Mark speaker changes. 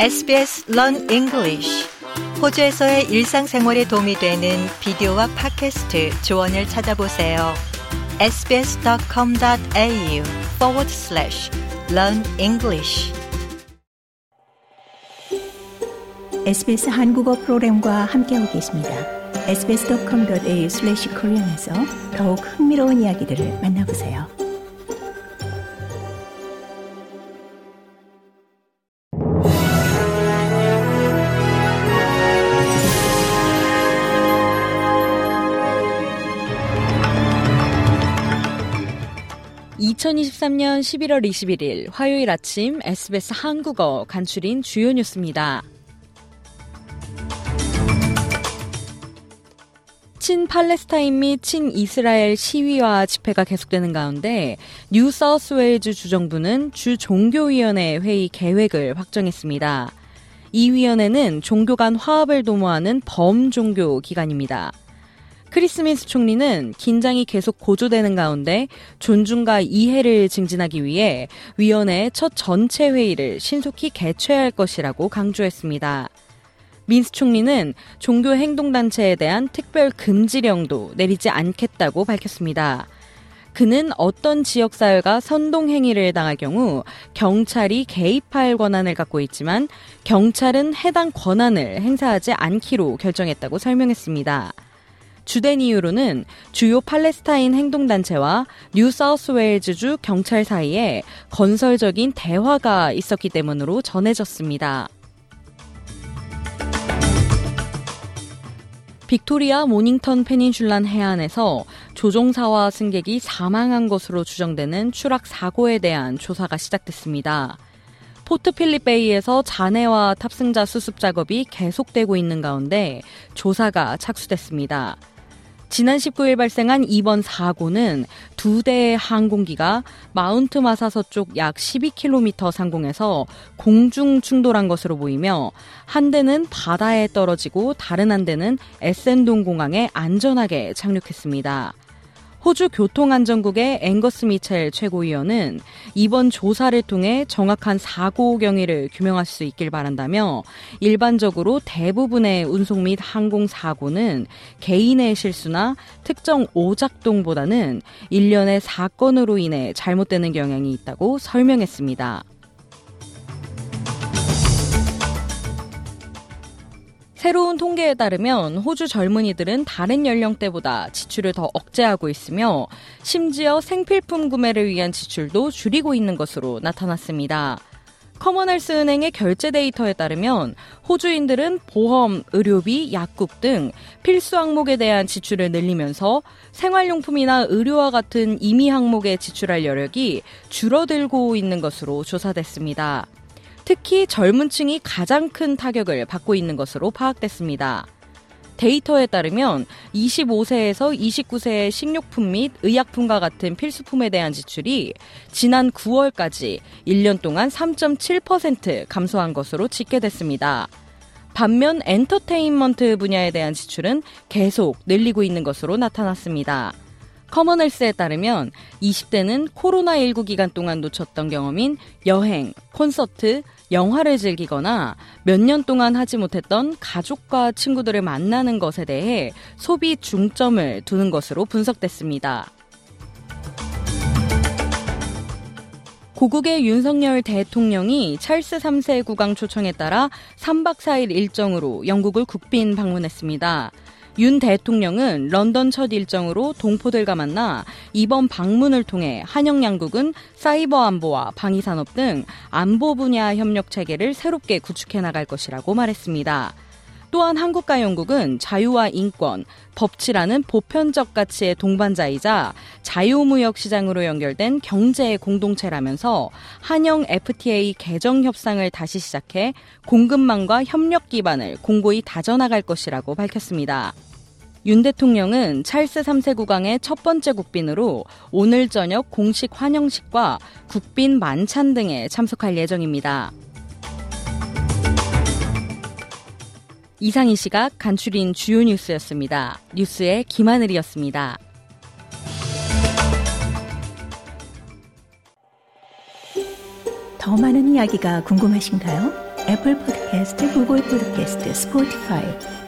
Speaker 1: SBS Learn English 호주에서의 일상생활에 도움이 되는 비디오와 팟캐스트 조언을 찾아보세요. sbs.com.au forward slash learn English
Speaker 2: SBS 한국어 프로그램과 함께하고 계십니다. sbs.com.au slash korean에서 더욱 흥미로운 이야기들을 만나보세요.
Speaker 3: (2023년 11월 21일) 화요일 아침 SBS 한국어 간추린 주요 뉴스입니다. 친 팔레스타인 및 친 이스라엘 시위와 집회가 계속되는 가운데 뉴 사우스웨일즈 주정부는 주 종교위원회 회의 계획을 확정했습니다. 이 위원회는 종교 간 화합을 도모하는 범종교 기관입니다. 크리스미스 총리는 긴장이 계속 고조되는 가운데 존중과 이해를 증진하기 위해 위원회의 첫 전체 회의를 신속히 개최할 것이라고 강조했습니다. 민스 총리는 종교 행동단체에 대한 특별 금지령도 내리지 않겠다고 밝혔습니다. 그는 어떤 지역사회가 선동행위를 당할 경우 경찰이 개입할 권한을 갖고 있지만 경찰은 해당 권한을 행사하지 않기로 결정했다고 설명했습니다. 주된 이유로는 주요 팔레스타인 행동단체와 뉴 사우스웨일즈주 경찰 사이에 건설적인 대화가 있었기 때문으로 전해졌습니다. 빅토리아 모닝턴 페닌슐라 해안에서 조종사와 승객이 사망한 것으로 추정되는 추락 사고에 대한 조사가 시작됐습니다. 포트 필립베이에서 잔해와 탑승자 수습 작업이 계속되고 있는 가운데 조사가 착수됐습니다. 지난 19일 발생한 이번 사고는 두 대의 항공기가 마운트 마사 서쪽 약 12km 상공에서 공중 충돌한 것으로 보이며 한 대는 바다에 떨어지고 다른 한 대는 에센동 공항에 안전하게 착륙했습니다. 호주 교통안전국의 앵거스 미첼 최고위원은 이번 조사를 통해 정확한 사고 경위를 규명할 수 있길 바란다며 일반적으로 대부분의 운송 및 항공 사고는 개인의 실수나 특정 오작동보다는 일련의 사건으로 인해 잘못되는 경향이 있다고 설명했습니다. 새로운 통계에 따르면 호주 젊은이들은 다른 연령대보다 지출을 더 억제하고 있으며 심지어 생필품 구매를 위한 지출도 줄이고 있는 것으로 나타났습니다. 커먼헬스 은행의 결제 데이터에 따르면 호주인들은 보험, 의료비, 약국 등 필수 항목에 대한 지출을 늘리면서 생활용품이나 의료와 같은 임의 항목에 지출할 여력이 줄어들고 있는 것으로 조사됐습니다. 특히 젊은 층이 가장 큰 타격을 받고 있는 것으로 파악됐습니다. 데이터에 따르면 25세에서 29세의 식료품 및 의약품과 같은 필수품에 대한 지출이 지난 9월까지 1년 동안 3.7% 감소한 것으로 집계됐습니다. 반면 엔터테인먼트 분야에 대한 지출은 계속 늘리고 있는 것으로 나타났습니다. 커먼헬스에 따르면 20대는 코로나19 기간 동안 놓쳤던 경험인 여행, 콘서트, 영화를 즐기거나 몇 년 동안 하지 못했던 가족과 친구들을 만나는 것에 대해 소비 중점을 두는 것으로 분석됐습니다. 고국의 윤석열 대통령이 찰스 3세 국왕 초청에 따라 3박 4일 일정으로 영국을 국빈 방문했습니다. 윤 대통령은 런던 첫 일정으로 동포들과 만나 이번 방문을 통해 한영 양국은 사이버 안보와 방위 산업 등 안보 분야 협력 체계를 새롭게 구축해 나갈 것이라고 말했습니다. 또한 한국과 영국은 자유와 인권, 법치라는 보편적 가치의 동반자이자 자유무역 시장으로 연결된 경제 공동체라면서 한영 FTA 개정 협상을 다시 시작해 공급망과 협력 기반을 공고히 다져나갈 것이라고 밝혔습니다. 윤 대통령은 찰스 3세 국왕의 첫 번째 국빈으로 오늘 저녁 공식 환영식과 국빈 만찬 등에 참석할 예정입니다. 이상 이 시각 간추린 주요 뉴스였습니다. 뉴스의 김하늘이었습니다.
Speaker 2: 더 많은 이야기가 궁금하신가요? Apple Podcast, Google Podcast, Spotify